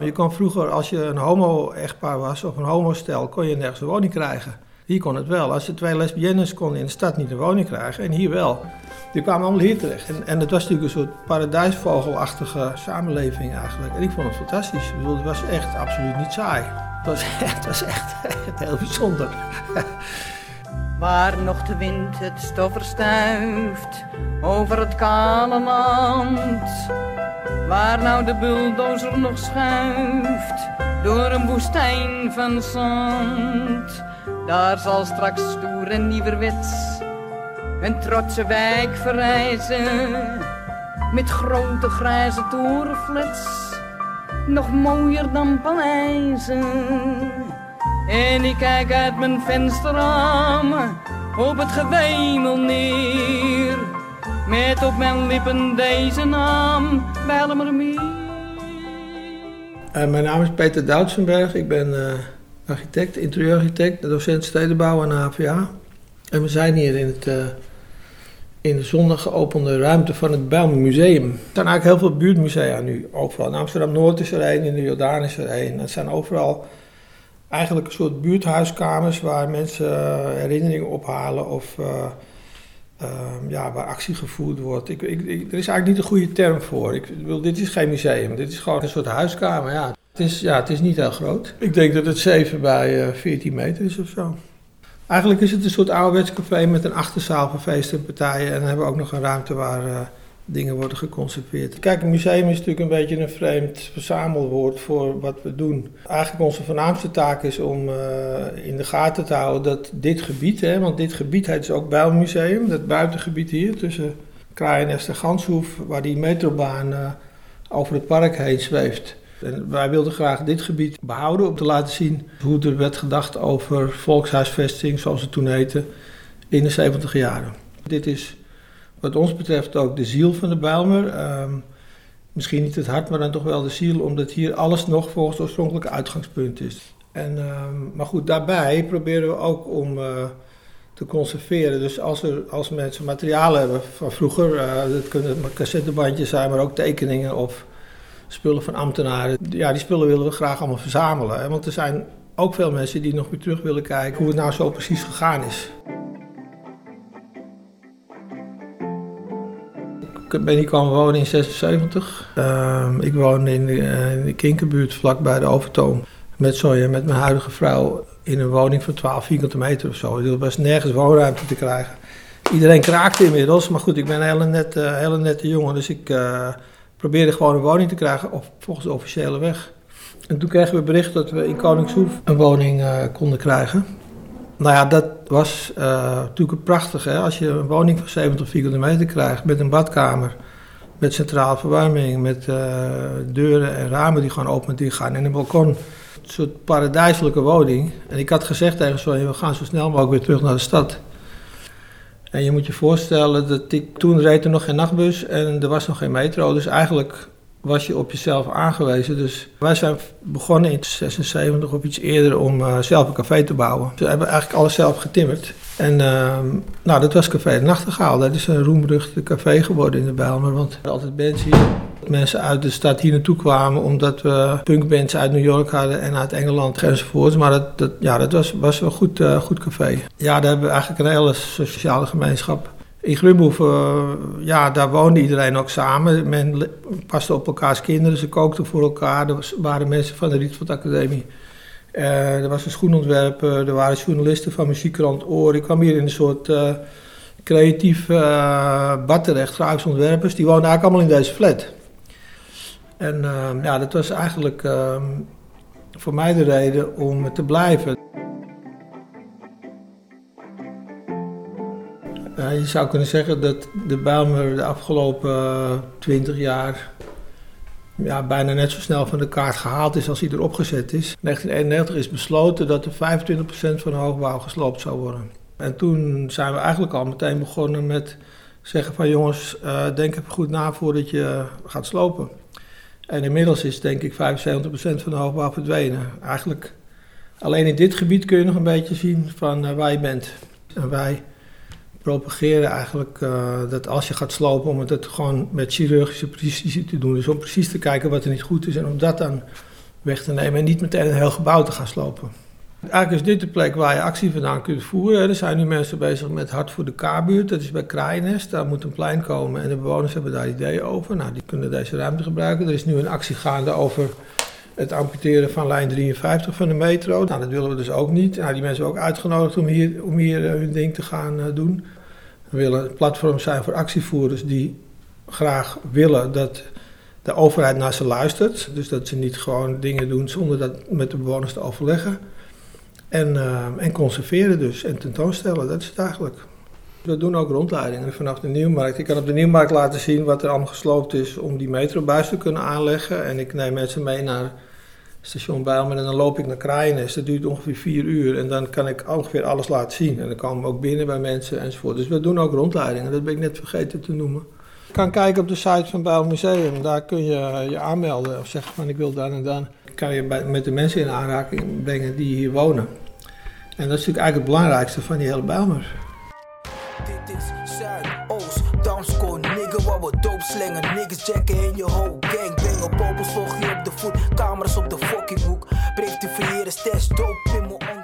Je kon vroeger, als je een homo-echtpaar was of een homostel, kon je nergens een woning krijgen. Hier kon het wel. Als je twee lesbiennes konden in de stad niet een woning krijgen, en hier wel. Die kwamen allemaal hier terecht. En, en het was natuurlijk een soort paradijsvogelachtige samenleving eigenlijk. En ik vond het fantastisch. Het was echt absoluut niet saai. Het was echt, het was echt, echt heel bijzonder. Waar nog de wind het stof verstuift over het kale land. Waar nou de bulldozer nog schuift door een woestijn van zand. Daar zal straks stoer en nieuwerwets een trotse wijk verrijzen. Met grote grijze torenflats, nog mooier dan paleizen. En ik kijk uit mijn vensterraam op het gewemel neer. Met op mijn lippen deze naam, Bijlemermeer. Uh, mijn naam is Peter Doutsenberg. Ik ben uh, architect, interieurarchitect, docent stedenbouw aan de HVA. En we zijn hier in, het, uh, in de zondag geopende ruimte van het Bijlmer Museum. Er zijn eigenlijk heel veel buurtmusea nu overal. In Amsterdam-Noord is er één, in de Jordaan is er één. Het zijn overal eigenlijk een soort buurthuiskamers waar mensen herinneringen ophalen of ja, waar actie gevoerd wordt. Ik, ik, er is eigenlijk niet een goede term voor. Ik wil, dit is geen museum, dit is gewoon een soort huiskamer. Ja. Het, is, ja, het is niet heel groot. Ik denk dat het 7 bij uh, 14 meter is of zo. Eigenlijk is het een soort ouderwets café met een achterzaal voor feesten en partijen. En dan hebben we ook nog een ruimte waar uh, dingen worden geconserveerd. Kijk, een museum is natuurlijk een beetje een vreemd verzamelwoord voor wat we doen. Eigenlijk onze voornaamste taak is om uh, in de gaten te houden dat dit gebied, hè, want dit gebied heet dus ook Bijlmuseum, dat buitengebied hier tussen Kraaienest en Ganshoef, waar die metrobaan uh, over het park heen zweeft. En wij wilden graag dit gebied behouden om te laten zien hoe er werd gedacht over volkshuisvesting, zoals het toen heette, in de 70 jaren. Dit is wat ons betreft ook de ziel van de Bijlmer. Um, misschien niet het hart, maar dan toch wel de ziel, omdat hier alles nog volgens het oorspronkelijke uitgangspunt is. En, um, maar goed, daarbij proberen we ook om uh, te conserveren. Dus als, er, als mensen materiaal hebben van vroeger, uh, dat kunnen cassettebandjes zijn, maar ook tekeningen of spullen van ambtenaren. Ja, die spullen willen we graag allemaal verzamelen. Hè? Want er zijn ook veel mensen die nog weer terug willen kijken hoe het nou zo precies gegaan is. Ik ben hier komen wonen in 76. Uh, ik woon in de, uh, in de Kinkerbuurt, vlakbij de Overtoom. Met, met mijn huidige vrouw in een woning van 12 vierkante meter of zo. Er was nergens woonruimte te krijgen. Iedereen kraakte inmiddels, maar goed, ik ben een hele nette, hele nette jongen. Dus ik uh, probeerde gewoon een woning te krijgen op, volgens de officiële weg. En toen kregen we bericht dat we in Koningshoef een woning konden krijgen. Nou ja, dat was uh, natuurlijk prachtig. Hè? Als je een woning van 70 vierkante meter krijgt met een badkamer, met centrale verwarming, met uh, deuren en ramen die gewoon open en dicht gaan en een balkon. Een soort paradijselijke woning. En ik had gezegd tegen zo, we gaan zo snel mogelijk weer terug naar de stad. En je moet je voorstellen dat ik, toen reed er nog geen nachtbus en er was nog geen metro. Dus eigenlijk was je op jezelf aangewezen. Dus wij zijn begonnen in 76 of iets eerder om uh, zelf een café te bouwen. We hebben eigenlijk alles zelf getimmerd. En uh, nou, dat was Café de Nachtegaal. Dat is een roemruchte café geworden in de Bijlmer. Want altijd bands hier, mensen uit de stad hier naartoe kwamen... omdat we punkbands uit New York hadden en uit Engeland enzovoorts. Maar dat, dat, ja, dat was, was een goed, uh, goed café. Ja, daar hebben we eigenlijk een hele sociale gemeenschap in Grumhoeven, uh, ja, daar woonde iedereen ook samen. Men paste op elkaars kinderen, ze kookten voor elkaar. Er waren mensen van de Rietveld Academie. Uh, er was een schoenontwerper, er waren journalisten van muziekkrant Oor. Ik kwam hier in een soort creatief bad terecht, ontwerpers. Die woonden eigenlijk allemaal in deze flat. En ja, dat was eigenlijk ehm, voor mij de reden om te blijven. Je zou kunnen zeggen dat de Bijlmer de afgelopen twintig jaar ja, bijna net zo snel van de kaart gehaald is als hij erop gezet is. In 1991 is besloten dat er 25% van de hoogbouw gesloopt zou worden. En toen zijn we eigenlijk al meteen begonnen met zeggen van jongens, uh, denk even goed na voordat je gaat slopen. En inmiddels is denk ik 75% van de hoogbouw verdwenen. Eigenlijk alleen in dit gebied kun je nog een beetje zien van uh, waar je bent. En wij propageren eigenlijk uh, dat als je gaat slopen, om het gewoon met chirurgische precisie te doen. Dus om precies te kijken wat er niet goed is en om dat dan weg te nemen en niet meteen een heel gebouw te gaan slopen. Eigenlijk is dit de plek waar je actie vandaan kunt voeren. Er zijn nu mensen bezig met Hart voor de K-buurt. Dat is bij Kraaienest. Daar moet een plein komen en de bewoners hebben daar ideeën over. Nou, die kunnen deze ruimte gebruiken. Er is nu een actie gaande over het amputeren van lijn 53 van de metro. Nou, dat willen we dus ook niet. Nou, die mensen hebben ook uitgenodigd om hier, om hier eh, hun ding te gaan uh, doen. We willen een platform zijn voor actievoerders die graag willen dat de overheid naar ze luistert. Dus dat ze niet gewoon dingen doen zonder dat met de bewoners te overleggen. En, uh, en conserveren dus en tentoonstellen, dat is het eigenlijk. We doen ook rondleidingen vanaf de Nieuwmarkt. Ik kan op de Nieuwmarkt laten zien wat er allemaal gesloopt is om die metrobuis te kunnen aanleggen. En ik neem mensen mee naar station Bijlmer en dan loop ik naar Kraaienest. Dat duurt ongeveer vier uur en dan kan ik ongeveer alles laten zien. En dan komen we ook binnen bij mensen enzovoort. Dus we doen ook rondleidingen, dat ben ik net vergeten te noemen. Je kan kijken op de site van Bijl Museum, daar kun je je aanmelden of zeggen van ik wil dan en dan. Kan je met de mensen in aanraking brengen die hier wonen. En dat is natuurlijk eigenlijk het belangrijkste van die hele Bijlmer. Dit is Zuidoost, danscore, nigga, waar we dope slengen. Niggas jacken in je whole gang. Op popels, volg je op de voet, camera's op de fucking hoek. Breef te verheerden, stash dope in mijn